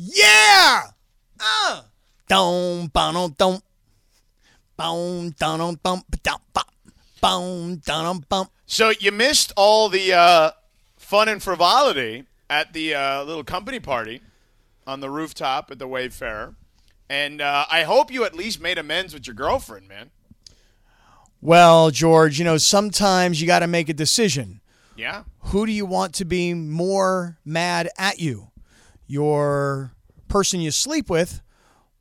Yeah. Uh. Bum dum. Boom dum dum bum dum bum. Boom dum dum bum. So you missed all the uh, fun and frivolity at the uh, little company party on the rooftop at the Wayfarer, and uh, I hope you at least made amends with your girlfriend, man. Well, George, you know sometimes you got to make a decision. Yeah. Who do you want to be more mad at you? Your person you sleep with,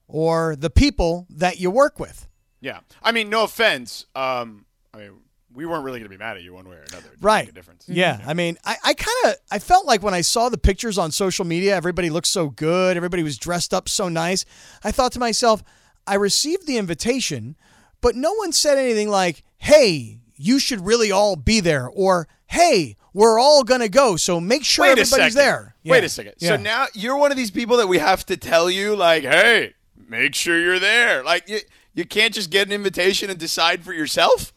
or the people that you work with? Yeah. I mean, no offense. Um, I mean, we weren't really going to be mad at you one way or another. It Right. Make a difference. Yeah. I mean, I, I kind of I felt like when I saw the pictures on social media, everybody looked so good, everybody was dressed up so nice. I thought to myself, I received the invitation, but no one said anything like, "Hey, you should really all be there," or "Hey, we're all gonna go, so make sure Wait everybody's second. there." Wait a second. Yeah. So now you're one of these people that we have to tell you, like, hey, make sure you're there. Like, you, you can't just get an invitation and decide for yourself.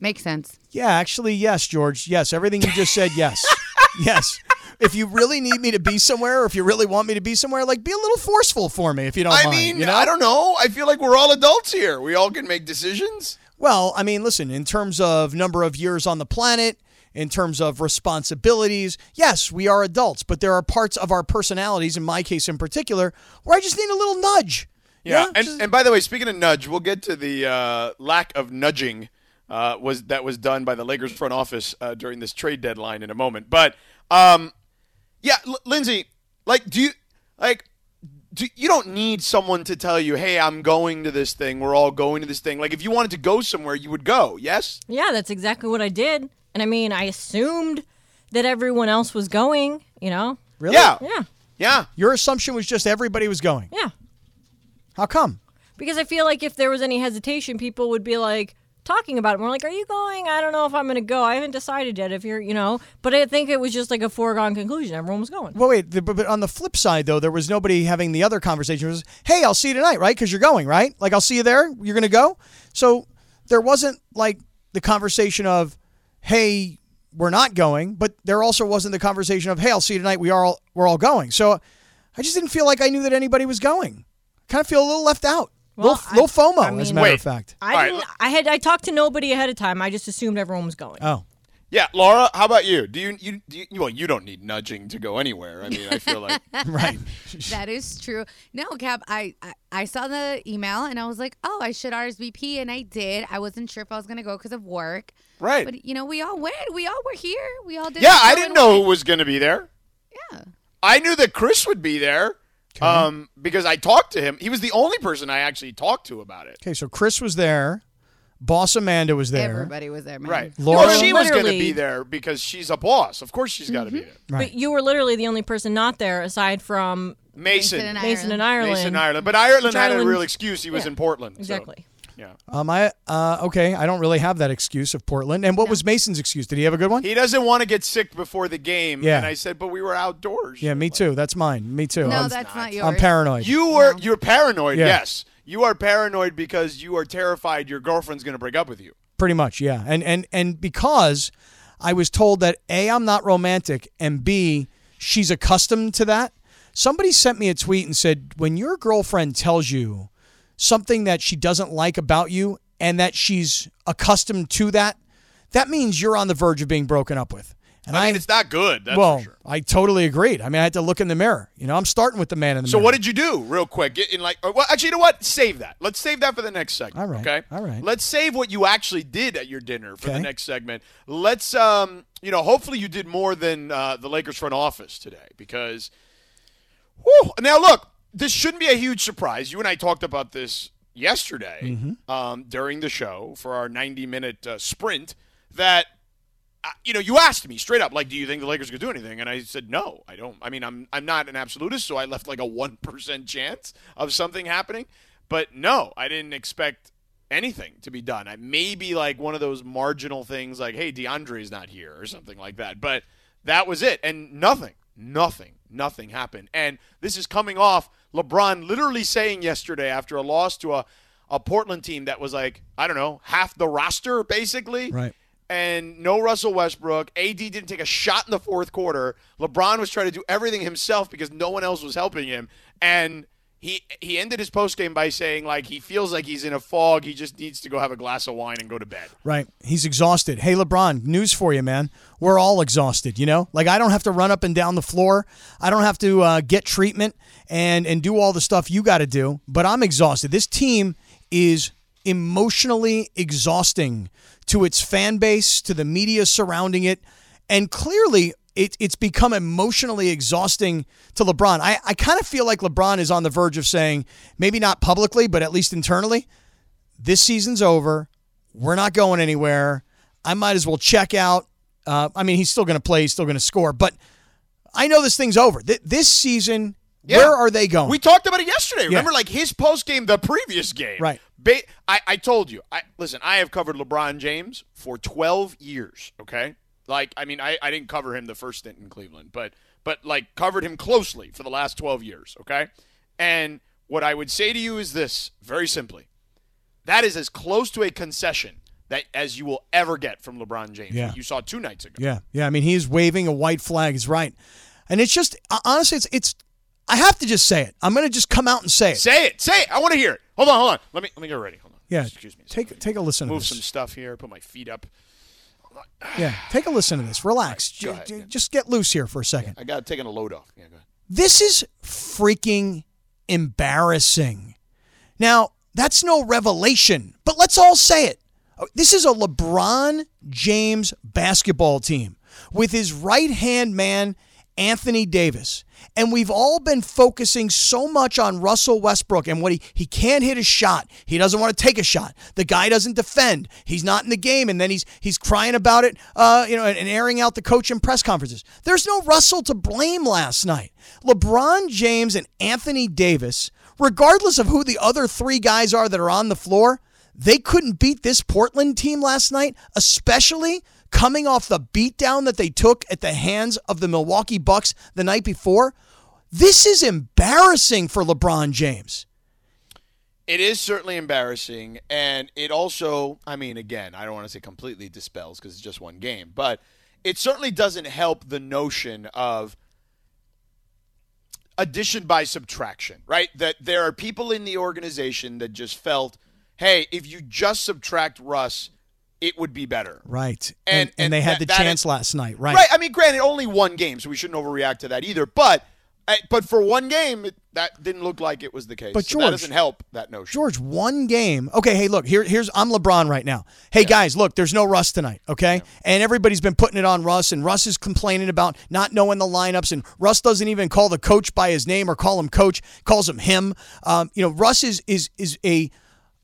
Makes sense. Yeah, actually, yes, George. Yes, everything you just said, yes. yes. If you really need me to be somewhere, or if you really want me to be somewhere, like be a little forceful for me if you don't I mind. mean, you know? I don't know. I feel like we're all adults here. We all can make decisions. Well, I mean, listen, in terms of number of years on the planet, in terms of responsibilities, yes, we are adults, but there are parts of our personalities, in my case in particular, where I just need a little nudge. Yeah. And, Just- and by the way, speaking of nudge, we'll get to the uh, lack of nudging uh, was that was done by the Lakers front office uh, during this trade deadline in a moment. But um, yeah, L- Lindsay, like, do you like? Do, you don't need someone to tell you, "Hey, I'm going to this thing. We're all going to this thing." Like, if you wanted to go somewhere, you would go. Yes. Yeah, that's exactly what I did. And I mean, I assumed that everyone else was going, you know? really? Yeah. Yeah. Yeah. Your assumption was just everybody was going. Yeah. How come? Because I feel like if there was any hesitation, people would be like talking about it. We're like, "Are you going? I don't know if I'm going to go. I haven't decided yet if you're, you know." But I think it was just like a foregone conclusion. Everyone was going. Well, wait, the, but on the flip side, though, there was nobody having the other conversation. It was, hey, I'll see you tonight, right? Because you're going, right? Like, I'll see you there. You're going to go. So there wasn't like the conversation of, hey, we're not going, but there also wasn't the conversation of, hey, I'll see you tonight. We are all we're all going. So I just didn't feel like I knew that anybody was going. Kind of feel a little left out, Well, little, little FOMO, I as a matter Wait. of fact. I All right, didn't. I had. I talked to nobody ahead of time. I just assumed everyone was going. Oh, Yeah, Laura, how about you? Do you you, do you well, you don't need nudging to go anywhere. I mean, I feel like right. That is true. No, Kap, I, I I saw the email and I was like, oh, I should RSVP, and I did. I wasn't sure if I was gonna go because of work. right. But you know, we all went. We all were here. We all did. Yeah, the I show didn't and know went. who was going to be there. Yeah. I knew that Chris would be there um, because I talked to him. He was the only person I actually talked to about it. Okay, so Chris was there. Boss Amanda was there. Everybody was there, man. Right. Laura- well, she was going to be there because she's a boss. Of course she's got to be there. Right. But you were literally the only person not there, aside from Mason. Mason and Mason and Ireland. Ireland. Mason, Ireland. But Ireland Which had a real excuse. He was yeah, in Portland. so, Exactly. Yeah. Um, I uh, okay. I don't really have that excuse of Portland. And what was Mason's excuse? Did he have a good one? He doesn't want to get sick before the game. Yeah. And I said, but we were outdoors. yeah, me too. That's mine. Me too. No, I'm, that's not yours. I'm paranoid. You were you're paranoid. Yeah. Yes, you are paranoid because you are terrified your girlfriend's going to break up with you. Pretty much, yeah. And and and because I was told that a I'm not romantic and b she's accustomed to that. Somebody sent me a tweet and said when your girlfriend tells you something that she doesn't like about you and that she's accustomed to that, that means you're on the verge of being broken up with. And I mean, it's not good. That's well, for sure. I totally agreed. I mean, I had to look in the mirror. You know, I'm starting with the man in the So mirror. what did you do, real quick? Get in like, well, actually, you know what? Save that. Let's save that for the next segment. All right, Okay. all right. Let's save what you actually did at your dinner for Okay. the next segment. Let's, um, you know, hopefully you did more than uh, the Lakers front office today because, whew, now look, this shouldn't be a huge surprise. You and I talked about this yesterday Mm-hmm. um, during the show for our 90 minute uh, sprint that uh, you know, you asked me straight up, like, do you think the Lakers could do anything? And I said, no, I don't. I mean, I'm I'm not an absolutist, so I left like a one percent chance of something happening. But no, I didn't expect anything to be done. I maybe like one of those marginal things, like, hey, DeAndre's not here or something like that. But that was it, and nothing, nothing, nothing happened. And this is coming off LeBron literally saying yesterday after a loss to a a Portland team that was like I don't know half the roster basically Right. and no Russell Westbrook. AD didn't take a shot in the fourth quarter. LeBron was trying to do everything himself because no one else was helping him. And he he ended his post game by saying like he feels like he's in a fog. He just needs to go have a glass of wine and go to bed. Right. He's exhausted. Hey, LeBron, news for you, man. We're all exhausted, you know? Like, I don't have to run up and down the floor. I don't have to uh, get treatment and, and do all the stuff you got to do, but I'm exhausted. This team is emotionally exhausting to its fan base, to the media surrounding it, and clearly it, it's become emotionally exhausting to LeBron. I, I kind of feel like LeBron is on the verge of saying, maybe not publicly, but at least internally, this season's over. We're not going anywhere. I might as well check out. Uh, I mean, he's still going to play, he's still going to score, but I know this thing's over. Th- this season, Yeah. where are they going? We talked about it yesterday. Remember, like his post game, the previous game. Right. Ba- I, I told you. I listen. I have covered LeBron James for 12 years. Okay. Like, I mean, I, I didn't cover him the first stint in Cleveland, but but like covered him closely for the last 12 years. Okay. And what I would say to you is this, very simply, that is as close to a concession that as you will ever get from LeBron James. Yeah. You saw two nights ago. Yeah, yeah. I mean, he's waving a white flag. He's right, and it's just honestly, it's it's. I have to just say it. I'm going to just come out and say it. Say it. Say it. I want to hear it. Hold on. Hold on. Let me let me get ready. Hold on. yeah, Excuse me. Take take a listen Move some stuff here. Put my feet up. Yeah, take a listen to this. Relax. Go Ju- ahead, ju- yeah. Just get loose here for a second. I got taking a load off. Yeah, go ahead. This is freaking embarrassing. Now, that's no revelation, but let's all say it. Oh, This is a LeBron James basketball team with his right hand man, Anthony Davis. And we've all been focusing so much on Russell Westbrook and what he, he can't hit a shot. He doesn't want to take a shot. The guy doesn't defend. He's not in the game, and then he's he's crying about it, uh, you know, and airing out the coach in press conferences. There's no Russell to blame last night. LeBron James and Anthony Davis, regardless of who the other three guys are that are on the floor, they couldn't beat this Portland team last night, especially coming off the beatdown that they took at the hands of the Milwaukee Bucks the night before. This is embarrassing for LeBron James. It is certainly embarrassing, and it also, I mean, again, I don't want to say completely dispels because it's just one game, but it certainly doesn't help the notion of addition by subtraction, right? That there are people in the organization that just felt, hey, if you just subtract Russ, it would be better. Right. And- And, and, they had that- the chance is- last night. Right. Right. I mean, granted, only one game, so we shouldn't overreact to that either. But, but for one game, it, that didn't look like it was the case. But So that George- doesn't help that notion. George, one game. Okay, hey, look, here, here's I'm LeBron right now. Hey guys, look, there's no Russ tonight, okay? And everybody's been putting it on Russ, and Russ is complaining about not knowing the lineups, and Russ doesn't even call the coach by his name or call him coach, calls him him. Um, you know, Russ is is is a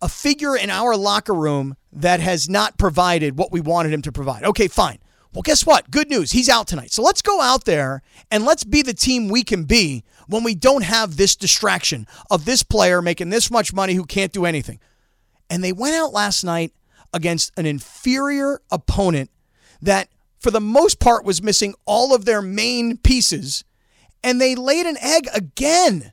a figure in our locker room that has not provided what we wanted him to provide. Okay, fine. Well, guess what? Good news. He's out tonight. So let's go out there and let's be the team we can be when we don't have this distraction of this player making this much money who can't do anything. And they went out last night against an inferior opponent that, for the most part, was missing all of their main pieces, and they laid an egg again.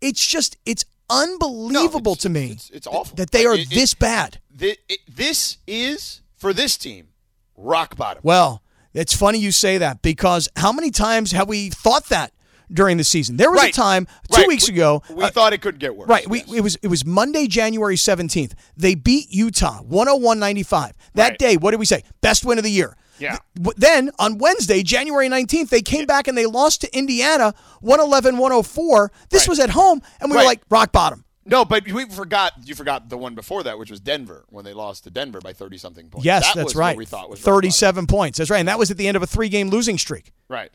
It's just, it's unbelievable it's- to me it's- it's awful. that they are It- it- this bad. Thi- it- this is for this team rock bottom. Well, it's funny you say that because how many times have we thought that during the season? There was a time two Right. weeks We- ago. We uh, thought it could get worse. Right. We, yes. it was it was Monday, January 17th. They beat Utah 101-95. That Right. day, what did we say? Best win of the year. Yeah. Then on Wednesday, January 19th, they came back and they lost to Indiana 111-104. This Right. was at home and we Right. were like rock bottom. No, but we forgot. You forgot the one before that, which was Denver when they lost to Denver by thirty something points. Yes, That that's right. we thought was 37 points. That's right. And that was at the end of a three-game losing streak. Right.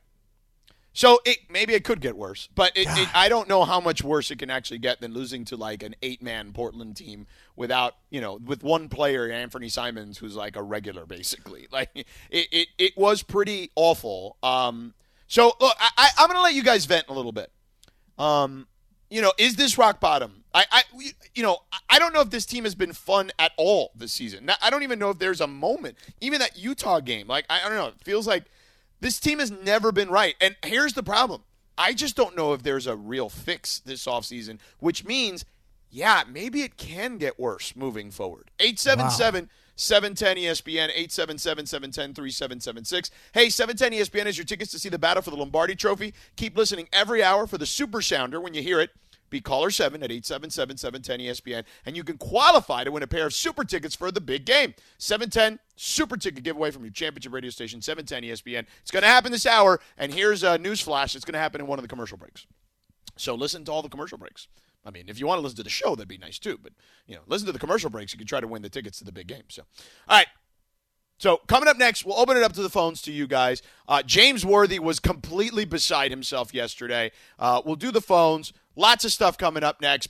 So it maybe it could get worse, but it, it, I don't know how much worse it can actually get than losing to like an eight-man Portland team without you know with one player, Anfernee Simons, who's like a regular basically. Like it, it, it was pretty awful. Um, so look, I, I, I'm gonna let you guys vent a little bit. Um, you know, is this rock bottom? I, I, you know, I don't know if this team has been fun at all this season. Now, I don't even know if there's a moment, even that Utah game. Like, I, I don't know. It feels like this team has never been right. And here's the problem: I just don't know if there's a real fix this offseason, which means yeah, maybe it can get worse moving forward. 877 710 ESPN, 877 710 3776. Hey, 710 ESPN is your tickets to see the battle for the Lombardi Trophy. Keep listening every hour for the Super Sounder when you hear it. Be caller 7 at 877 710 ESPN, and you can qualify to win a pair of super tickets for the big game. 710 super ticket giveaway from your championship radio station, 710 ESPN. It's going to happen this hour, and here's a news flash. It's going to happen in one of the commercial breaks. So listen to all the commercial breaks. I mean, if you want to listen to the show, that'd be nice too. But you know, listen to the commercial breaks. You can try to win the tickets to the big game. So, all right. So coming up next, we'll open it up to the phones to you guys. Uh, James Worthy was completely beside himself yesterday. Uh, we'll do the phones. Lots of stuff coming up next.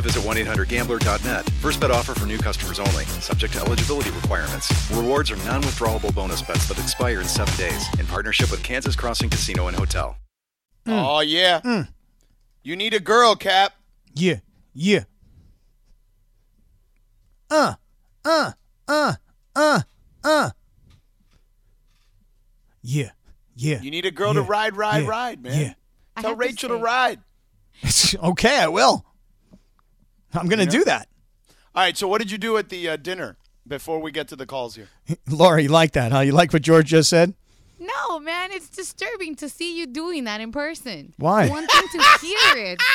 visit 1-800-GAMBLER.net. First bet offer for new customers only. Subject to eligibility requirements. Rewards are non-withdrawable bonus bets that expire in seven days. In partnership with Kansas Crossing Casino and Hotel. Oh yeah. You need a girl, Kap. Yeah, yeah. Uh, uh, uh, uh, uh. Yeah, yeah. You need a girl to ride, ride, Yeah. ride, man. Yeah. Tell have to Rachel to ride. okay, I will. I'm going to do that. All right. So what did you do at the uh, dinner before we get to the calls here? Laura, you like that, huh? You like what George just said? No, man, it's disturbing to see you doing that in person. Why? One thing to hear it.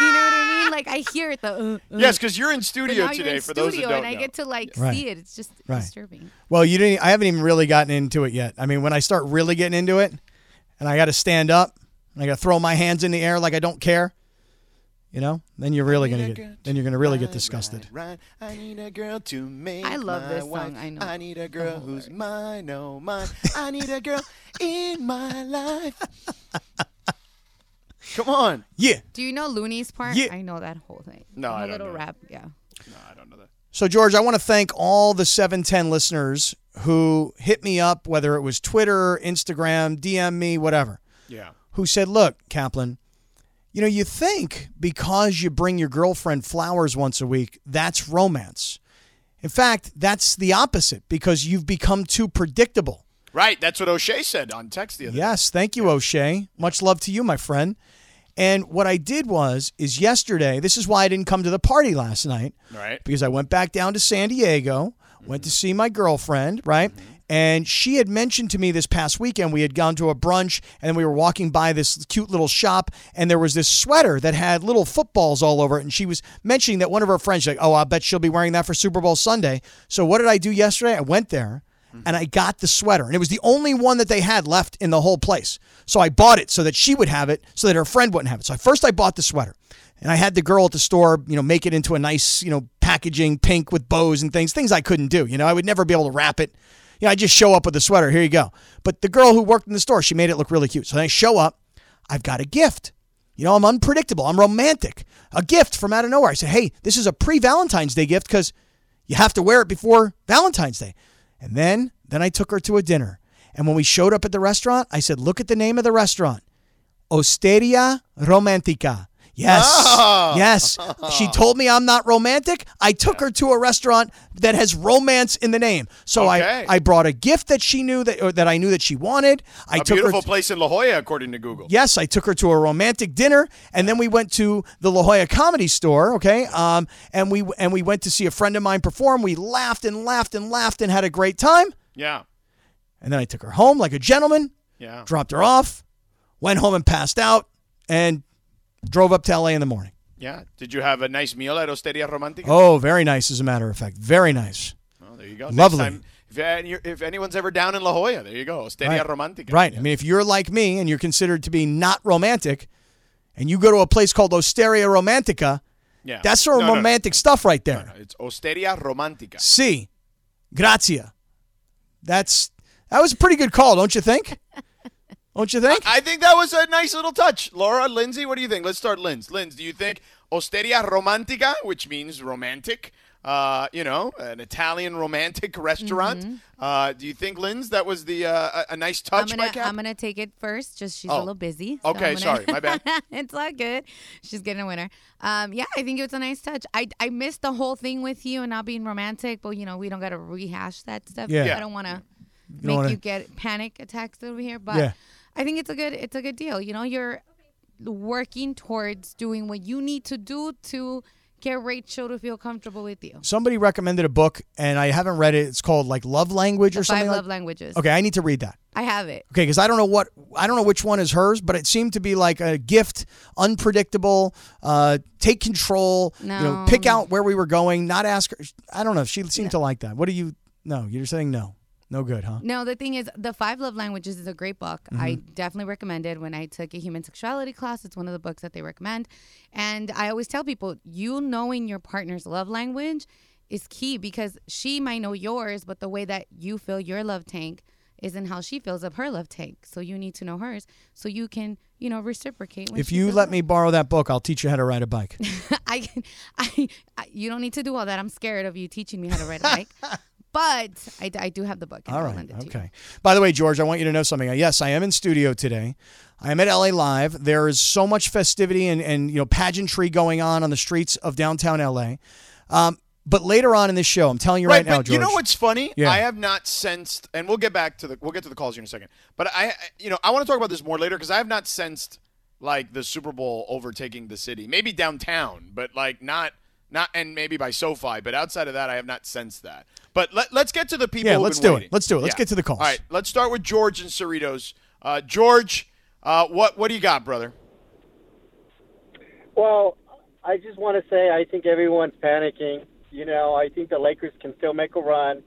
You know what I mean? Like I hear it. The uh, uh, Yes, because you're in studio now today. you're in for studio those that don't and I know. get to like Right. see it. It's just Right. disturbing. Well, you didn't. I haven't even really gotten into it yet. I mean, when I start really getting into it, and I got to stand up, and I got to throw my hands in the air like I don't care, you know, then you're really gonna get. Then you're gonna really get disgusted. Right, I need a girl to make I love my this wife. song, I know. I need a girl Oh, who's Lord. mine, oh mine. I need a girl in my life. Come on. Yeah. Do you know Looney's part? Yeah. I know that whole thing. No, The I don't little know. rap. Yeah. No, I don't know that. So, George, I want to thank all the 710 listeners who hit me up, whether it was Twitter, Instagram, DM me, whatever, Yeah. who said, Look, Kaplan, you know, you think because you bring your girlfriend flowers once a week, that's romance. In fact, that's the opposite because you've become too predictable. Right. That's what O'Shea said on text the other day. Yes, thank you, O'Shea. Much love to you, my friend. And what I did was, is yesterday, this is why I didn't come to the party last night Right. because I went back down to San Diego, went to mm-hmm. see my girlfriend, right? Mm-hmm. And she had mentioned to me this past weekend we had gone to a brunch and we were walking by this cute little shop and there was this sweater that had little footballs all over it and she was mentioning that one of her friends like, "Oh, I bet she'll be wearing that for Super Bowl Sunday." So what did I do yesterday? I went there mm-hmm. and I got the sweater and it was the only one that they had left in the whole place. So I bought it so that she would have it so that her friend wouldn't have it. So first I bought the sweater. And I had the girl at the store, you know, make it into a nice, you know, packaging, pink with bows and things, things I couldn't do. You know, I would never be able to wrap it. You know, I just show up with a sweater. Here you go. But the girl who worked in the store, she made it look really cute. So I show up. I've got a gift. You know, I'm unpredictable. I'm romantic. A gift from out of nowhere. I said, hey, this is a pre Valentine's Day gift because you have to wear it before Valentine's Day. And then, then I took her to a dinner. And when we showed up at the restaurant, I said, look at the name of the restaurant. Osteria Romantica. Yes. Oh. Yes. She told me I'm not romantic. I took her to a restaurant that has romance in the name. So Okay. I, I brought a gift that she knew that or that I knew that she wanted. I A took beautiful her place in La Jolla, according to Google. Yes, I took her to a romantic dinner, and then we went to the La Jolla Comedy Store. Okay, um, and we and we went to see a friend of mine perform. We laughed and laughed and laughed and had a great time. Yeah. And then I took her home like a gentleman, Yeah. dropped her off, went home and passed out, and drove up to LA in the morning. Yeah. Did you have a nice meal at Osteria Romantica? Oh, very nice, as a matter of fact, very nice. Oh, there you go. Lovely. Time, if, if anyone's ever down in La Jolla, there you go. Osteria Right. Romantica. Right. I mean, if you're like me and you're considered to be not romantic, and you go to a place called Osteria Romantica, Yeah. that's some No, no, no. romantic stuff right there. No, It's Osteria Romantica. Si, grazia. That's that was a pretty good call, don't you think? Don't you think? I think that was a nice little touch. Laura, Lindsay, what do you think? Let's start Linz. Linz, do you think Osteria Romantica, which means romantic, uh, you know, an Italian romantic restaurant, uh, do you think, Linz, that was the uh, a, a nice Mm-hmm. I'm touch gonna by Kap? I'm gonna take it first. Just she's Oh. a little busy. so Okay, gonna- sorry, my bad. it's all good. She's getting a winner. Um, yeah, I think it was a nice touch. I I missed the whole thing with you and not being romantic, but you know we don't gotta rehash that stuff. Yeah. I don't want to make wanna- you get panic attacks over here, but Yeah. I think it's a good it's a good deal. You know, you're working towards doing what you need to do to get Rachel to feel comfortable with you. Somebody recommended a book, and I haven't read it. It's called like Love Language or The something. five like- love languages. Okay, I need to read that. I have it. Okay, because I don't know what I don't know which one is hers, but it seemed to be like a gift, unpredictable. Uh, take control. You know, No. pick out where we were going. Not ask her. I don't know. She seemed to like that. What do you? No, you're saying no. No good, huh? No, the thing is, the Five Love Languages is a great book. I Mm-hmm. definitely recommend it. When I took a human sexuality class, it's one of the books that they recommend. And I always tell people, you knowing your partner's love language is key because she might know yours, but the way that you fill your love tank isn't how she fills up her love tank. So you need to know hers so you can, you know, reciprocate. When If you let up. me borrow that book, I'll teach you how to ride a bike. I, can, I, I, you don't need to do all that. I'm scared of you teaching me how to ride a bike. But I, I do have the book. and All I'll lend it to you. Okay. By the way, George, I want you to know something. Yes, I am in studio today. I am at LA Live. There is so much festivity and, and you know pageantry going on on the streets of downtown LA. Um, but later on in this show, I'm telling you right, right, now, but George. you know what's funny? Yeah. I have not sensed, and we'll get back to the we'll get to the calls here in a second. But I, I- you know, I want to talk about this more later because I have not sensed like the Super Bowl overtaking the city. Maybe downtown, but like not not, and maybe by SoFi. But outside of that, I have not sensed that. But let, let's get to the people. Yeah, let's been do it. Let's do it. Let's get to the calls. All right, let's start with George and Cerritos. Uh, George, uh, what what do you got, brother? Well, I just want to say I think everyone's panicking. You know, I think the Lakers can still make a run.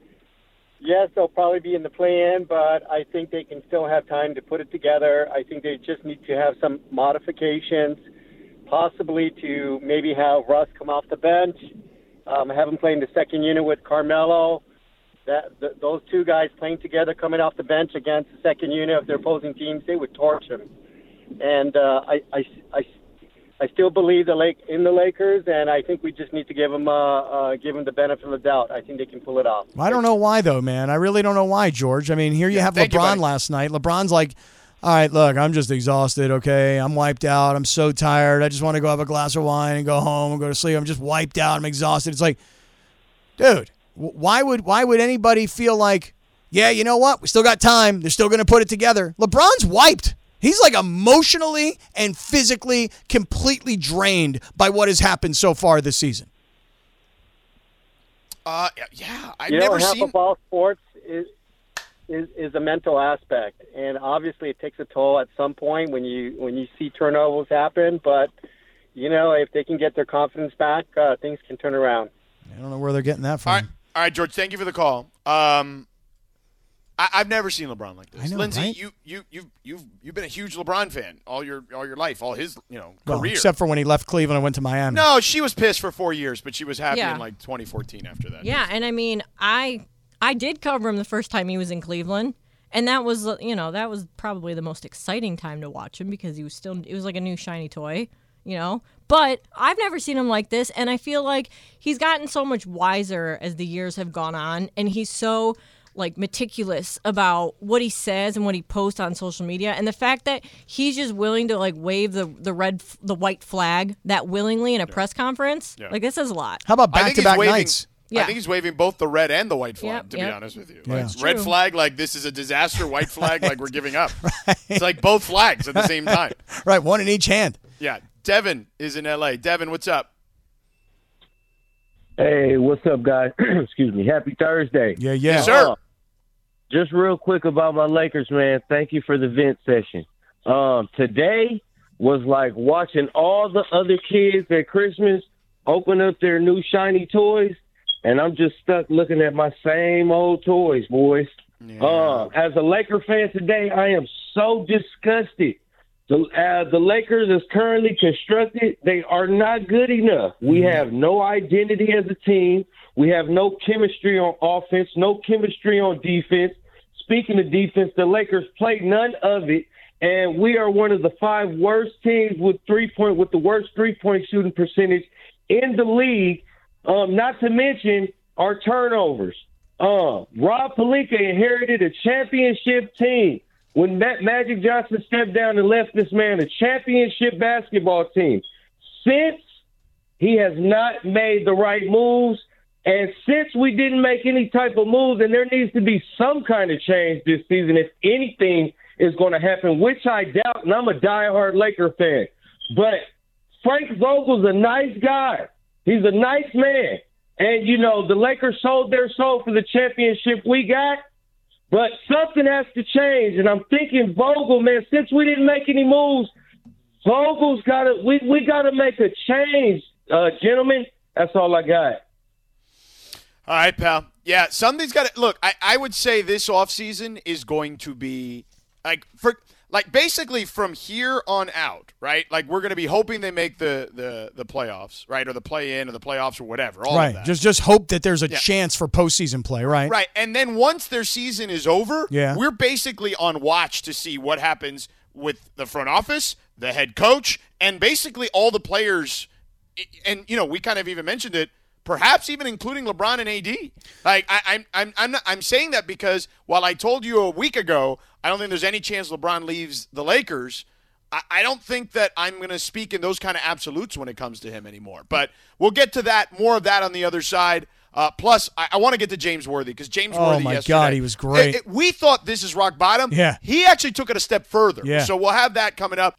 Yes, they'll probably be in the play-in, but I think they can still have time to put it together. I think they just need to have some modifications, possibly to maybe have Russ come off the bench, um, have him playing the second unit with Carmelo. That th- those two guys playing together, coming off the bench against the second unit of their opposing teams, they would torch them. And uh, I, I, I I still believe the Lake in the Lakers, and I think we just need to give them uh, uh, give them the benefit of the doubt. I think they can pull it off. I don't know why though, man. I really don't know why, George. I mean, here you have thank you, LeBron last night. LeBron's like, "All right, look, I'm just exhausted. Okay, I'm wiped out. I'm so tired. I just want to go have a glass of wine and go home and go to sleep. I'm just wiped out. I'm exhausted." It's like, dude, why would why would anybody feel like, yeah, you know what? We still got time. They're still going to put it together. LeBron's wiped. He's like emotionally and physically completely drained by what has happened so far this season. Uh, yeah, I've you know, never half seen. of all sports is, is is a mental aspect, and obviously it takes a toll at some point when you when you see turnovers happen. But you know, if they can get their confidence back, uh, things can turn around. I don't know where they're getting that from. All right, all right, George. Thank you for the call. Um, I, I've never seen LeBron like this. I know, Lindsay, right? you you you've you've you've been a huge LeBron fan all your all your life, all his you know Well, career. except for when he left Cleveland and went to Miami. no, she was pissed for four years, but she was happy Yeah. in like 2014 after that. Yeah, and I mean, I I did cover him the first time he was in Cleveland, and that was uh, you know that was probably the most exciting time to watch him because he was still it was like a new shiny toy, you know. But I've never seen him like this, and I feel like he's gotten so much wiser as the years have gone on, and he's so like meticulous about what he says and what he posts on social media and the fact that he's just willing to like wave the the red f- the white flag that willingly in a press conference Yeah. like this is a lot How about back think to he's back waving. Nights? I think he's waving both the red and the white flag. Yep, to be honest with you, Yeah. like, red flag like this is a disaster. White flag like we're giving up. It's like both flags at the same time. Right, one in each hand. Yeah, Devin is in L.A. Devin, what's up? Hey, what's up, guys? Excuse me. Happy Thursday. Yeah, yeah. Yes, sir. Uh, just real quick about my Lakers, man. Thank you for the vent session. Um, today was like watching all the other kids at Christmas open up their new shiny toys and I'm just stuck looking at my same old toys, boys. Uh, as a Laker fan today, I am so disgusted. The uh, the Lakers is currently constructed. They are not good enough. We have no identity as a team. We have no chemistry on offense, no chemistry on defense. Speaking of defense, the Lakers play none of it, and we are one of the five worst teams with three point with the worst three point shooting percentage in the league. Um, not to mention our turnovers. Uh, Rob Pelinka inherited a championship team when Matt Magic Johnson stepped down and left this man a championship basketball team. Since he has not made the right moves, and since we didn't make any type of moves, and there needs to be some kind of change this season if anything is going to happen, which I doubt, and I'm a diehard Laker fan. But Frank Vogel's a nice guy. He's a nice man. And, you know, the Lakers sold their soul for the championship we got. But something has to change, and I'm thinking Vogel, man. Since we didn't make any moves, Vogel's got to. We we got to make a change, uh, gentlemen. That's all I got. All right, pal. Yeah, something's got to look. I, I would say this offseason is going to be like for like basically from here on out, right? Like we're going to be hoping they make the the the playoffs, right, or the play in, or the playoffs, or whatever. All of right. that. Just just hope that there's a Yeah. chance for postseason play. Right. Right. And then once their season is over, Yeah. we're basically on watch to see what happens with the front office, the head coach, and basically all the players. And, you know, we kind of even mentioned it, perhaps even including LeBron and AD. Like, I, I'm, I'm, I'm, not, I'm saying that because while I told you a week ago, I don't think there's any chance LeBron leaves the Lakers. I, I don't think that I'm going to speak in those kind of absolutes when it comes to him anymore. But we'll get to that, more of that on the other side. Uh, plus, I, I want to get to James Worthy because James Oh, Worthy Oh my yesterday, God, he was great. It- it- we thought this is rock bottom. Yeah. He actually took it a step further. Yeah. So we'll have that coming up.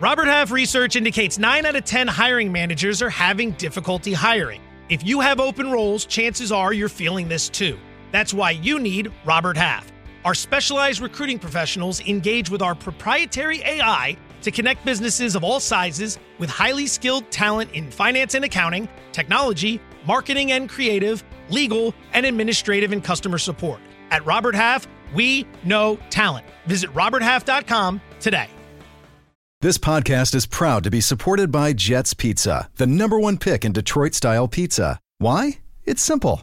Robert Half research indicates 9 out of 10 hiring managers are having difficulty hiring. If you have open roles, chances are you're feeling this too. That's why you need Robert Half. Our specialized recruiting professionals engage with our proprietary AI to connect businesses of all sizes with highly skilled talent in finance and accounting, technology, marketing and creative, legal, and administrative and customer support. At Robert Half, we know talent. Visit roberthalf.com today. This podcast is proud to be supported by Jets Pizza, the number one pick in Detroit style pizza. Why? It's simple.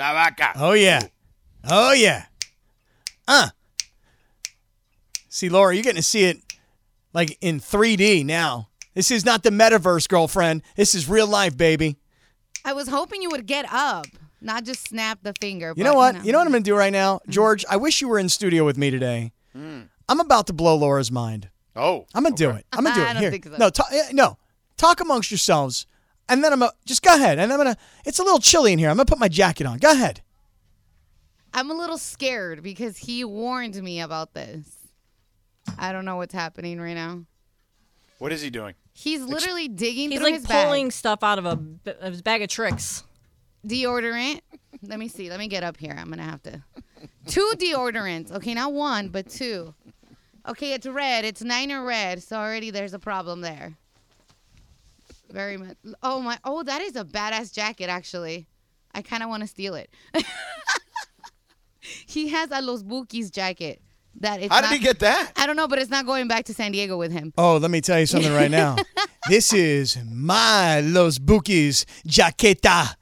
Tabaca. Oh yeah. Oh yeah. Uh. See, Laura, you're getting to see it like in 3D now. This is not the metaverse, girlfriend. This is real life, baby. I was hoping you would get up, not just snap the finger. You but, know what? You know what I'm going to do right now? George, I wish you were in studio with me today. I'm about to blow Laura's mind. Oh. I'm going to do it. I'm going to do it. I don't Here. think so. No, ta- eh, no. Talk amongst yourselves. And then I'm going to just go ahead. And I'm going to It's a little chilly in here. I'm going to put my jacket on. Go ahead. I'm a little scared because he warned me about this. I don't know what's happening right now. What is he doing? He's literally digging He's through like his pulling bag. stuff out of a of his bag of tricks. deodorant. Let me see. Let me get up here. I'm gonna have to. Two deodorants. Okay, not one, but two. Okay, it's red. It's Niner red. So already there's a problem there. Very much. Oh my. Oh, that is a badass jacket. Actually, I kind of want to steal it. he has a Los Bukis jacket. That it's How did not- he get that? I don't know, but it's not going back to San Diego with him. Oh, let me tell you something right now. this is my Los Bukis jaqueta.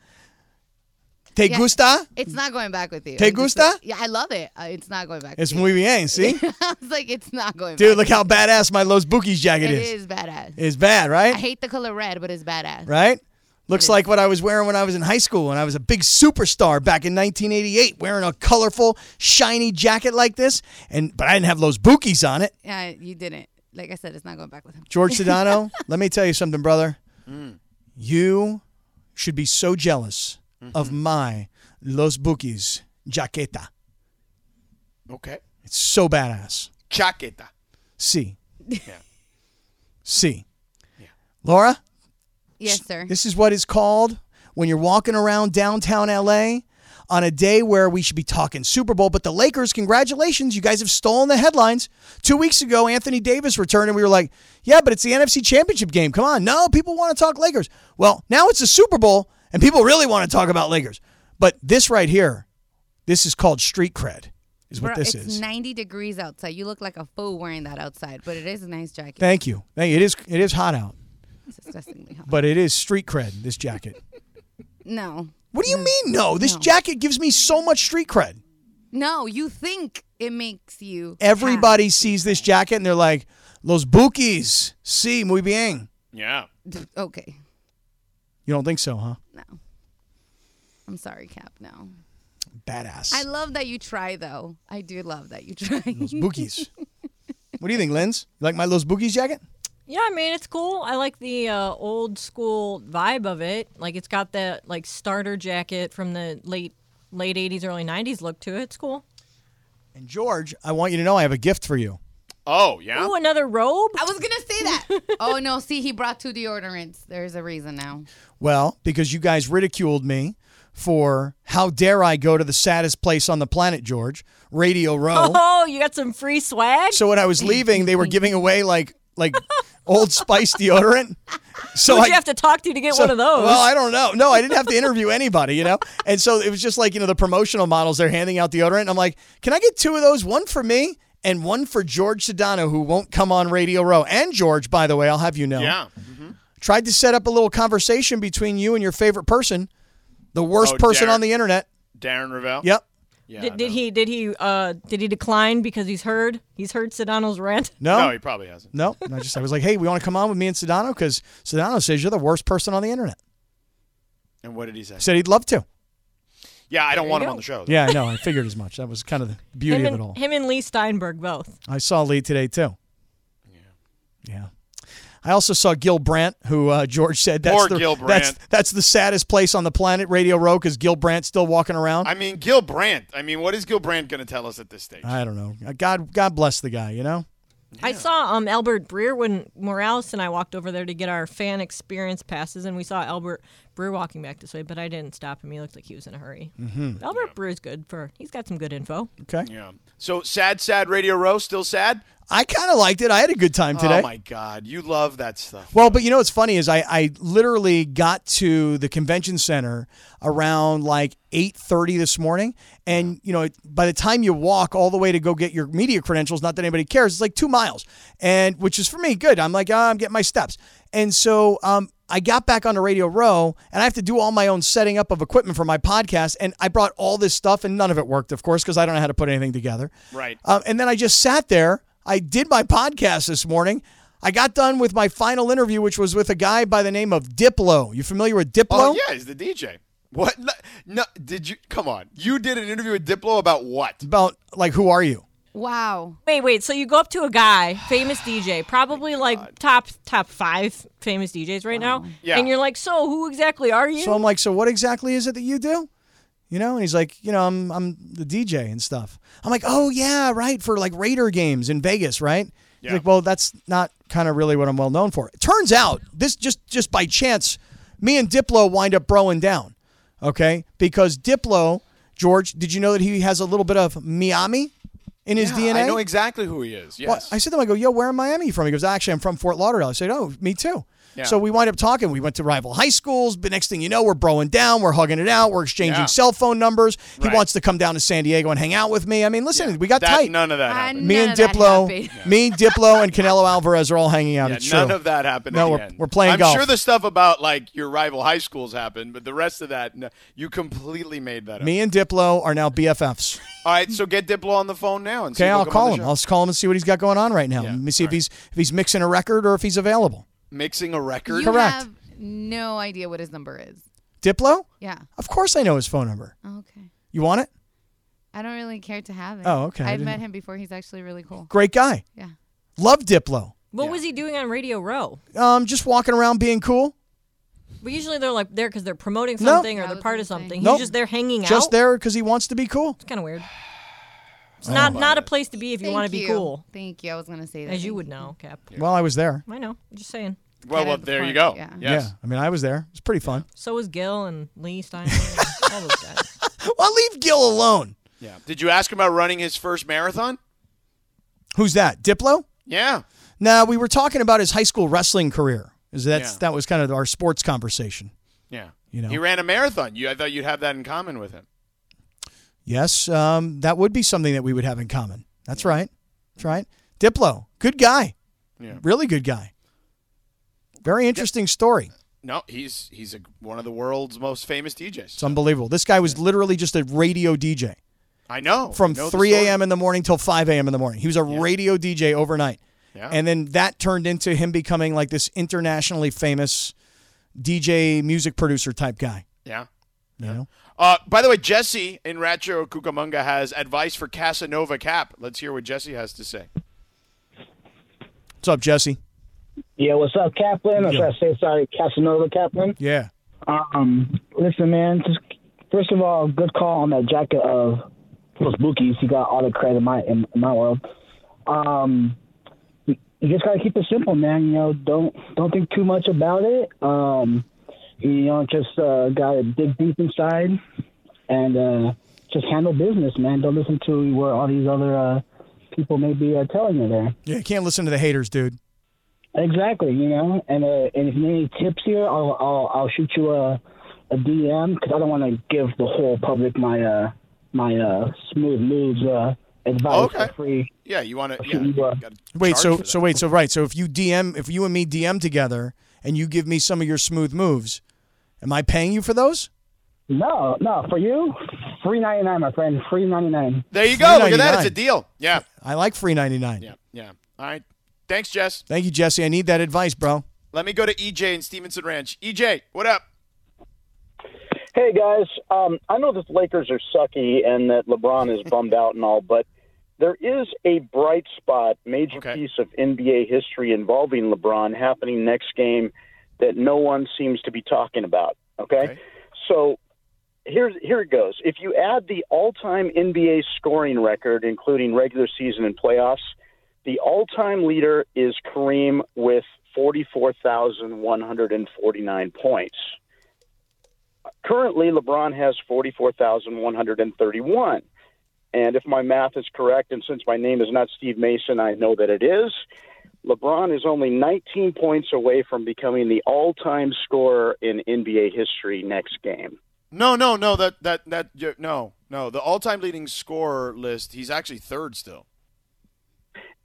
Te Yeah. gusta? It's not going back with you. Te I'm just gusta? like- yeah, I love it. Uh, it's not going back. It's with muy bien, see? you. I was like, it's not going. Dude, back look how badass my Los Bukis jacket is. It is. is badass. It's bad, right? I hate the color red, but it's badass. Right? Looks like what I was wearing when I was in high school and I was a big superstar back in 1988 wearing a colorful, shiny jacket like this. And but I didn't have those Bukis on it. Yeah, you didn't. Like I said, it's not going back with him. George Sedano, let me tell you something, brother. Mm. You should be so jealous of mm-hmm. my Los Bukis jaqueta. Okay. It's so badass. Chaqueta. See. Yeah. See. Laura, Yes, sir. this is what it's called when you're walking around downtown LA on a day where we should be talking Super Bowl. But the Lakers, congratulations, you guys have stolen the headlines. Two weeks ago, Anthony Davis returned, and we were like, yeah, but it's the NFC Championship game. Come on. No, people want to talk Lakers. Well, now it's the Super Bowl, and people really want to talk about Lakers. But this right here, this is called street cred, is what Bro, this it's is. 90 degrees outside. You look like a fool wearing that outside, but it is a nice jacket. Thank you. Thank you. It is, it is hot out, It's disgustingly hot. but it is street cred, this jacket. No. What do you mean, no? This No. jacket gives me so much street cred. No, you think it makes you. Everybody sees this jacket and they're like, Los Bukis, sí, muy bien. Yeah. Okay. You don't think so, huh? No. I'm sorry, Kap. No. Badass. I love that you try, though. I do love that you try. Los Bukis. what do you think, Linz? You like my Los Bukis jacket? Yeah, I mean it's cool. I like the uh, old school vibe of it. Like it's got that like starter jacket from the late late '80s, early '90s look to it. It's cool. And George, I want you to know I have a gift for you. Oh, yeah. Ooh, another robe. I was gonna say that. oh no! See, he brought two deodorants. There's a reason now. Well, because you guys ridiculed me for how dare I go to the saddest place on the planet, George, Radio Row. Oh, you got some free swag. So when I was leaving, they were giving away like like Old Spice deodorant. So Who'd I you have to talk to you to get So- one of those? Well, I don't know. No, I didn't have to interview anybody, you know? And so it was just like, you know, the promotional models, they're handing out deodorant. And I'm like, can I get two of those? One for me and one for George Sedano, who won't come on Radio Row. And George, by the way, I'll have you know. Yeah. Tried to set up a little conversation between you and your favorite person, the worst Oh, person Darren. on the internet. Darren Rovell. Yep. Yeah. did, did no. he did he uh did he decline because he's heard he's heard Sedano's rant? No. No, he probably hasn't. No. And I just I was like, hey, we want to come on with me and Sedano because Sedano says you're the worst person on the internet. And what did he say? Said he'd love to. Yeah, I don't want you him on the show. Yeah, I know. I figured as much. That was kind of the beauty Him of it all. him and Lee Steinberg both. I saw Lee today too. Yeah. Yeah. I also saw Gil Brandt, who uh, George said that's Poor the Gil that's Brandt. that's the saddest place on the planet, Radio Row, because Gil Brandt's still walking around. I mean, Gil Brandt. I mean, what is Gil Brandt going to tell us at this stage? I don't know. God, God bless the guy. You know. I saw um Albert Breer when Morales and I walked over there to get our fan experience passes, and we saw Albert Breer walking back this way, but I didn't stop him. He looked like he was in a hurry. Mm-hmm. Albert Breer's good for he's got some good info. Okay. yeah. So sad, sad Radio Row. Still sad. I kind of liked it. I had a good time today. Oh my God, you love that stuff. Well, but you know what's funny is I, I literally got to the convention center around like 8:30 this morning and you know by the time you walk all the way to go get your media credentials not that anybody cares it's like 2 miles and which is for me good I'm like ah, I'm getting my steps and so um I got back on the Radio Row and I have to do all my own setting up of equipment for my podcast and I brought all this stuff and none of it worked of course because I don't know how to put anything together Right. um, and then I just sat there. I did my podcast this morning. I got done with my final interview, which was with a guy by the name of Diplo. You familiar with Diplo? Oh yeah, he's the DJ. What? No, no, did you? Come on. You did an interview with Diplo about what? About like, who are you? Wow. Wait, wait. So you go up to a guy, famous DJ, oh probably like top top five famous DJs right now, Yeah. and you're like, so who exactly are you? So I'm like, so what exactly is it that you do? You know, and he's like, you know, I'm I'm the DJ and stuff. I'm like, oh yeah, right, for like Raider games in Vegas, right? He's Yeah. like, well, that's not kind of really what I'm well known for. It turns out this just just by chance, me and Diplo wind up broing down, okay? Because Diplo, George, did you know that he has a little bit of Miami in his Yeah, DNA? I know exactly who he is. Yes. Well, I said to him, I go, yo, where in Miami you from? He goes, actually, I'm from Fort Lauderdale. I said, oh, me too. Yeah. So we wind up talking. We went to rival high schools. But next thing you know, we're broing down. We're hugging it out. We're exchanging Yeah. cell phone numbers. He wants to come down to San Diego and hang out with me. I mean, listen, we got that, tight. None of that I happened. me and Diplo, happened. me, Diplo, and Canelo Alvarez are all hanging out. Yeah, it's none true. of that happened. No, at we're- end. we're playing I'm golf. sure the stuff about like your rival high schools happened, but the rest of that, no, you completely made that up. Me and Diplo are now BFFs. All right, so get Diplo on the phone now and Okay, if I'll call him. I'll call him and see what he's got going on right now. Yeah, Let me see if all right. he's if he's mixing a record or if he's available. Mixing a record. You Correct. have no idea what his number is. Diplo? Yeah. Of course I know his phone number. Okay. You want it? I don't really care to have it. Oh, okay. I I've didn't met him before. He's actually really cool. Great guy. Yeah. Love Diplo. what Yeah. was he doing on Radio Row? Um, just walking around being cool. But usually they're like there because they're promoting No. something or I they're was part gonna of something. Nope. He's just there hanging out. Just there because he wants to be cool. It's kind of weird. It's not oh. not a place to be if you Thank want to be you. cool, Thank you. I was gonna say that. as you Thank would know, Kap. Well, I was there. I know. I'm just saying. Well, well, there you go. yeah. Yes. Yeah, I mean, I was there. It's pretty fun. So was Gil and Lee Steiner, and all those guys. Well, leave Gil alone. Yeah. Did you ask him about running his first marathon? Who's that? Diplo? Yeah. Now we were talking about his high school wrestling career. Is that's Yeah. that was kind of our sports conversation. Yeah. You know. He ran a marathon. You, I thought you'd have that in common with him. Yes, um, that would be something that we would have in common. That's right. That's right. Diplo, good guy. Yeah. Really good guy. Very interesting story. No, he's he's a, one of the world's most famous DJs. It's unbelievable. This guy was literally just a radio DJ I know. from I know 3 a.m. in the morning till 5 a.m. in the morning. He was a radio DJ overnight. Yeah. And then that turned into him becoming like this internationally famous DJ music producer type guy. Yeah. You know? Uh, by the way, Jesse in Rancho Cucamonga has advice for Casanova Kap. Let's hear what Jesse has to say. What's up, Jesse? Yeah, what's up, Kaplan? Or should I say, sorry, Casanova Kaplan? Yeah. Um, listen, man. Just first of all, good call on that jacket of those Bukis. You got all the credit in my in, my world. Um, you, you just gotta keep it simple, man. You know, don't don't think too much about it. Um, you know, just uh, gotta dig deep inside and uh, just handle business, man. Don't listen to what all these other uh, people may be uh, telling you there. Yeah, you can't listen to the haters, dude. Exactly, you know, and uh, and if you need any tips here, I'll I'll, I'll shoot you a a DM because I don't want to give the whole public my uh my uh smooth moves uh advice Okay. for free. Yeah, you want to? Shoot Yeah. you, uh, gotta Wait, so so wait, so right, so if you DM, if you and me DM together, and you give me some of your smooth moves, am I paying you for those? No, no, for you, free ninety nine, my friend, free ninety nine. There you go. Look at that. It's a deal. Yeah. I like free ninety nine. Yeah. Yeah. All right. Thanks, Jess. Thank you, Jesse. I need that advice, bro. Let me go to EJ in Stevenson Ranch. EJ, what up? Hey guys, um, I know that the Lakers are sucky and that LeBron is bummed out and all, but there is a bright spot, major Okay. piece of NBA history involving LeBron happening next game that no one seems to be talking about. Okay, Okay. so here's here it goes. If you add the all-time NBA scoring record, including regular season and playoffs, the all-time leader is Kareem with forty-four thousand one hundred and forty-nine points. Currently, LeBron has 44,131. And if my math is correct, and since my name is not Steve Mason, I know that it is, LeBron is only 19 points away from becoming the all time scorer in NBA history next game. No, no, no. That that that no, no. The all-time leading scorer list. He's actually third still.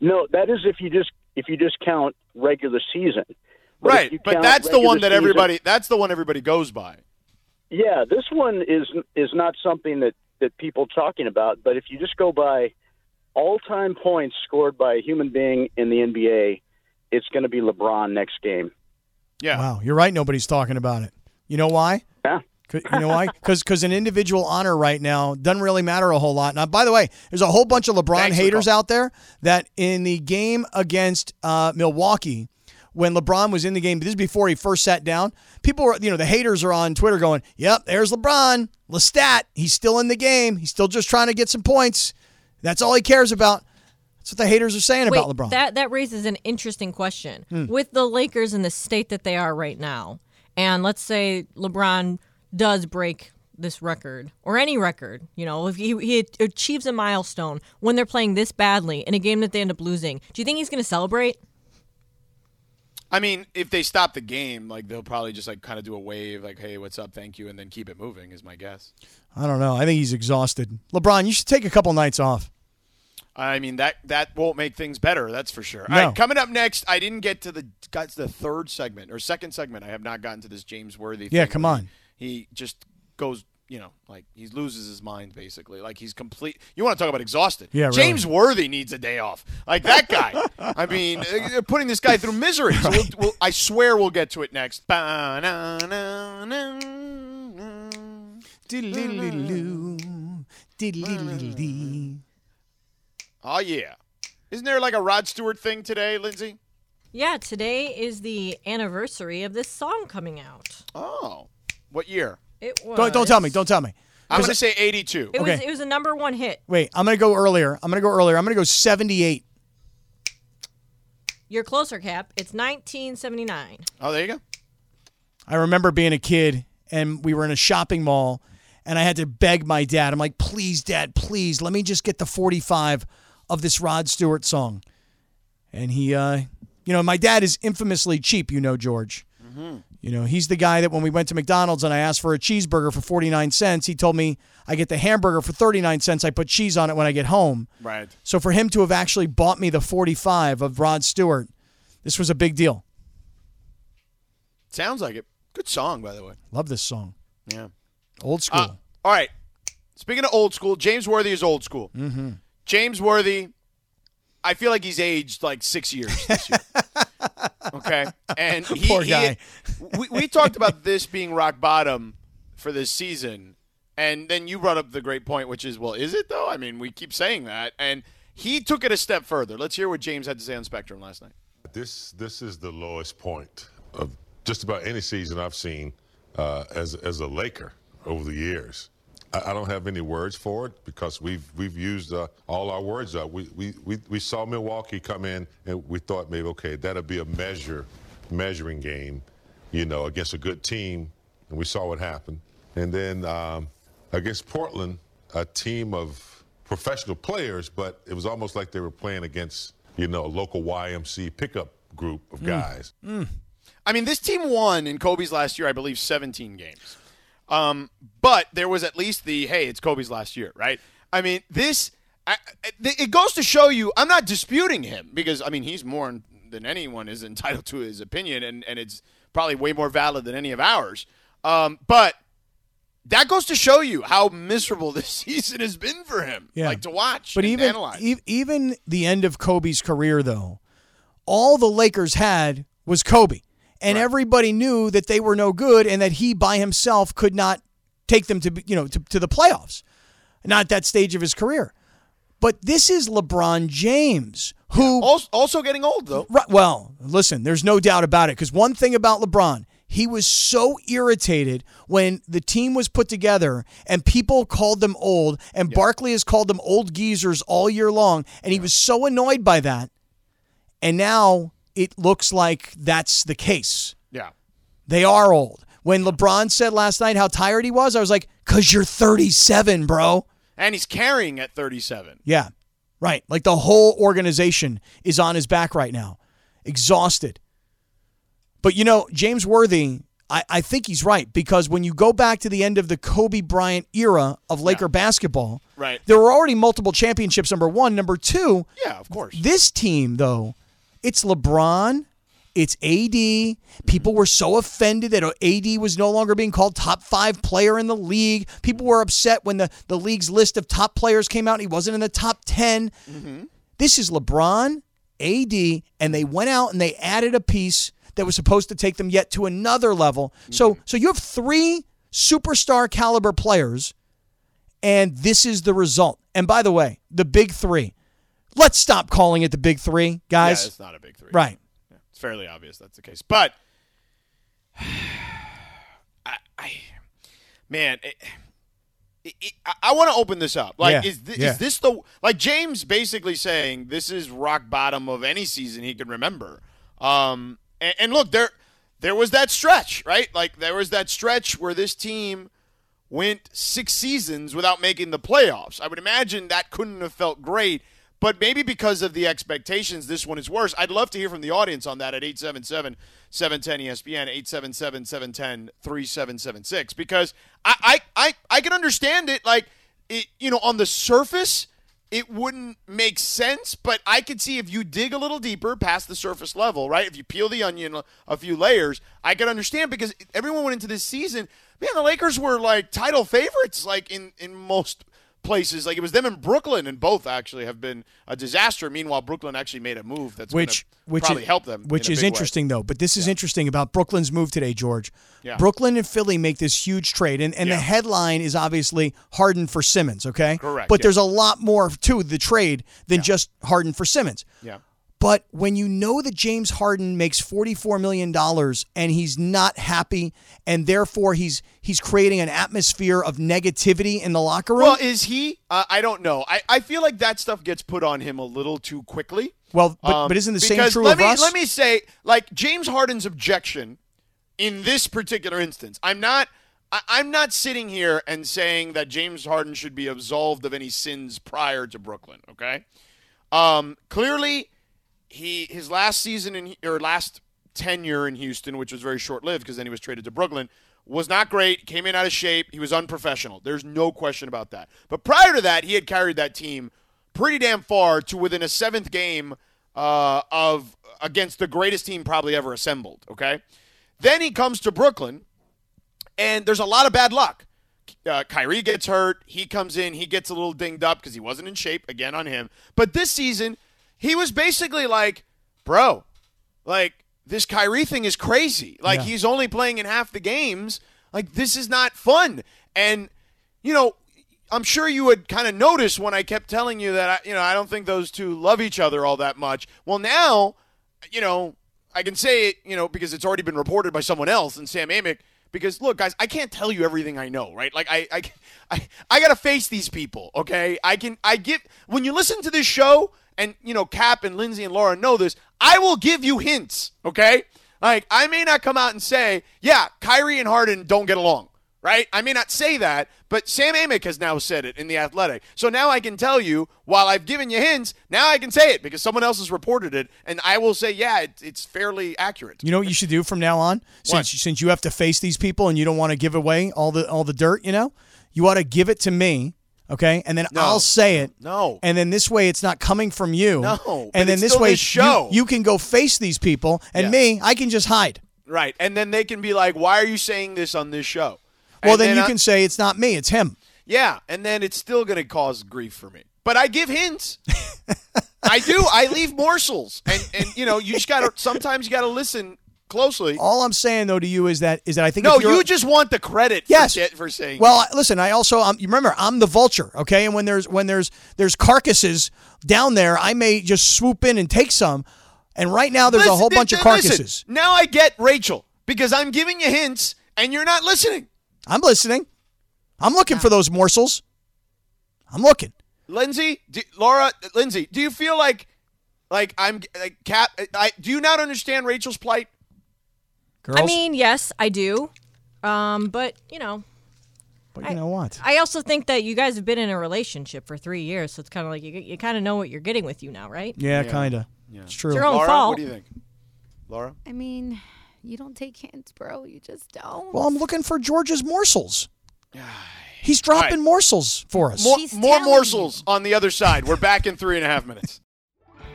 No, that is if you just if you just count regular season. But right, but that's the one that season- everybody. That's the one everybody goes by. Yeah, this one is is not something that that people talking about. But if you just go by all time points scored by a human being in the NBA, it's going to be LeBron next game. Yeah. Wow, you're right. Nobody's talking about it. You know why? Yeah. 'Cause- You know why? Because an individual honor right now doesn't really matter a whole lot. Now, by the way, there's a whole bunch of LeBron Thanks haters call. out there that in the game against uh, Milwaukee, when LeBron was in the game, this is before he first sat down. People were, you know, the haters are on Twitter going, "Yep, there's LeBron, Lestat. He's still in the game. He's still just trying to get some points. That's all he cares about." That's what the haters are saying Wait, about LeBron. that that raises an interesting question. Hmm. With the Lakers in the state that they are right now, and let's say LeBron does break this record or any record, you know, if he, he achieves a milestone when they're playing this badly in a game that they end up losing, do you think he's going to celebrate? I mean, if they stop the game, like they'll probably just like kind of do a wave, like "Hey, what's up? Thank you," and then keep it moving. Is my guess. I don't know. I think he's exhausted. LeBron, you should take a couple nights off. I mean that that won't make things better. That's for sure. No. All right, coming up next, I didn't get to the got to the third segment or second segment. I have not gotten to this James Worthy. Yeah, come on. He, just goes, you know, like he loses his mind basically. Like he's complete. You want to talk about exhausted? Yeah, really. James Worthy needs a day off. Like that guy. I mean, uh, they're putting this guy through misery. So we'll, we'll, I swear we'll get to it next. Oh yeah. Isn't there like a Rod Stewart thing today, Lindsay? Yeah, today is the anniversary of this song coming out. Oh, what year? It was. Don't, don't tell me. Don't tell me. I'm 'Cause going to say 82. It was. Okay. It was a number one hit. Wait, I'm gonna go earlier. I'm gonna go earlier. I'm gonna go 78. You're closer, Kap. It's 1979. Oh, there you go. I remember being a kid and we were in a shopping mall and I had to beg my dad. I'm like, please, dad, please, let me just get the 45 of this Rod Stewart song. And he, uh, you know, my dad is infamously cheap, you know, George. You know, he's the guy that when we went to McDonald's and I asked for a cheeseburger for 49 cents, he told me I get the hamburger for 39 cents. I put cheese on it when I get home. Right. So for him to have actually bought me the 45 of Rod Stewart, this was a big deal. Sounds like it. Good song, by the way. Love this song. Yeah. Old school. Uh, all right. Speaking of old school, James Worthy is old school. mm-hmm. James Worthy, I feel like he's aged like six years this year. okay, and he, Poor he- guy. we, we talked about this being rock bottom for this season, and then you brought up the great point, which is, well, is it though? I mean, we keep saying that, and he took it a step further. Let's hear what James had to say on Spectrum last night. This this is the lowest point of just about any season I've seen uh, as as a Laker over the years. I, I don't have any words for it because we've we've used uh, all our words up. We, we we we saw Milwaukee come in and we thought maybe okay that'll be a measure measuring game, you know, against a good team, and we saw what happened. And then um, against Portland, a team of professional players, but it was almost like they were playing against you know a local YMC pickup group of guys. I mean, this team won in Kobe's last year, I believe, 17 games. Um, but there was at least the hey, it's Kobe's last year, right? I mean, this I, it goes to show you. I'm not disputing him because I mean he's more than anyone is entitled to his opinion, and and it's probably way more valid than any of ours. Um, but that goes to show you how miserable this season has been for him. Yeah. Like to watch, But and even analyze. e- even the end of Kobe's career, though, all the Lakers had was Kobe, and everybody knew that they were no good and that he by himself could not take them to you know to, to the playoffs. Not at that stage of his career. But this is LeBron James, who also, also getting old though. Right, well, listen, there's no doubt about it. Because one thing about LeBron, he was so irritated when the team was put together and people called them old, and Barkley has called them old geezers all year long, and he was so annoyed by that. And now it looks like that's the case. Yeah. They are old. When LeBron said last night how tired he was, I was like, "Cause you're 37, bro." And he's carrying at 37. Yeah, right. Like the whole organization is on his back right now, exhausted. But you know, James Worthy, I, I think he's right because when you go back to the end of the Kobe Bryant era of Laker basketball, Right. there were already multiple championships. Number one, number two. Yeah, of course. This team, though, it's LeBron, it's AD. People mm-hmm. were so offended that AD was no longer being called top five player in the league. People were upset when the, the league's list of top players came out and he wasn't in the top 10. Mm-hmm. This is LeBron, AD, and they went out and they added a piece that was supposed to take them yet to another level. So, mm-hmm. so you have three superstar caliber players, and this is the result. And by the way, the big three. Let's stop calling it the big three, guys. Yeah, it's not a big three. Right. Yeah, It's fairly obvious that's the case. But I, I man, it, it, it, I- I want to open this up. Like, Yeah, is, yeah. is this the like James basically saying this is rock bottom of any season he can remember? Um, and, and look, there there was that stretch, right? Like there was that stretch where this team went six seasons without making the playoffs. I would imagine that couldn't have felt great, but maybe because of the expectations, this one is worse. I'd love to hear from the audience on that at 877 710 ESPN, 877 710 3776, because I, I, I, I can understand it. Like, it, you know, on the surface, it wouldn't make sense, but I could see if you dig a little deeper past the surface level, right? If you peel the onion a- few layers, I could understand because everyone went into this season. Man, the Lakers were like title favorites, like in in most places. Like it was them in Brooklyn, and both actually have been a disaster. Meanwhile, Brooklyn actually made a move that's which which probably is, help them. Which in is big way. interesting though. But this is interesting about Brooklyn's move today, George. Yeah. Brooklyn and Philly make this huge trade, and, and the headline is obviously Harden for Simmons. Okay, Correct, But yeah. there's a lot more to the trade than just Harden for Simmons. Yeah. But when you know that James Harden makes $44 million and he's not happy and therefore he's he's creating an atmosphere of negativity in the locker room. Well, is he? Uh, I don't know. I, I feel like that stuff gets put on him a little too quickly. Well, but, but isn't the same Um, true let of me, us? Let me say, like James Harden's objection in this particular instance, I'm not. I, I'm not sitting here and saying that James Harden should be absolved of any sins prior to Brooklyn. Okay, um, clearly, he his last season in or last tenure in Houston, which was very short lived because then he was traded to Brooklyn, was not great. Came in out of shape. He was unprofessional. There's no question about that. But prior to that, he had carried that team pretty damn far to within a seventh game uh, of against the greatest team probably ever assembled. Okay, then he comes to Brooklyn, and there's a lot of bad luck. Uh, Kyrie gets hurt. He comes in. He gets a little dinged up because he wasn't in shape. Again on him. But this season, he was basically like, bro, like this Kyrie thing is crazy. Like Yeah. he's only playing in half the games. Like this is not fun. And you know, I'm sure you would kind of notice when I kept telling you that I, you know I don't think those two love each other all that much. Well, now, you know, I can say it, you know, because it's already been reported by someone else and Sam Amick. Because look, guys, I can't tell you everything I know, right? Like I, I, I, I gotta face these people, okay? I can, I give when you listen to this show, and you know, Kap and Lindsay and Laura know this. I will give you hints, okay? Like I may not come out and say, yeah, Kyrie and Harden don't get along, right? I may not say that, but Sam Amick has now said it in the Athletic. So now I can tell you, while I've given you hints, now I can say it because someone else has reported it, and I will say, yeah, it, it's fairly accurate. You know what you should do from now on? Since since you have to face these people and you don't want to give away all the all the dirt, you know, you ought to give it to me, okay? And then No. I'll say it. No. And then this way, it's not coming from you. No, And then this way, this show. You, you can go face these people, and Yeah. me, I can just hide. Right. And then they can be like, why are you saying this on this show? Well, And then, you I- can say it's not me, it's him. Yeah. And then it's still going to cause grief for me. But I give hints. I do. I leave morsels. And, and you know, you just got to, sometimes you got to listen closely. All I'm saying though to you is that is that I think No, you just want the credit Yes. for, for saying Well, I- listen, I also um, you remember I'm the vulture, okay? And when there's when there's there's carcasses down there, I may just swoop in and take some. And right now there's a Listen, whole bunch of listen, carcasses. now I get Rachel because I'm giving you hints and you're not listening. I'm listening. I'm looking for those morsels. I'm looking. Lindsay, do, Laura, Lindsay, do you feel like like I'm like Kap? I, do you not understand Rachel's plight? Girls, I mean, yes, I do. Um, but you know, but you know what? I also think that you guys have been in a relationship for three years, so it's kind of like you, you kind of know what you're getting with you now, right? Yeah, kind of. It's true. It's your own Laura, fault. what do you think? Laura? I mean, you don't take hints, bro. You just don't. Well, I'm looking for George's morsels. He's dropping All right. morsels for us. More, more telling morsels on the other side. We're back in three and a half minutes.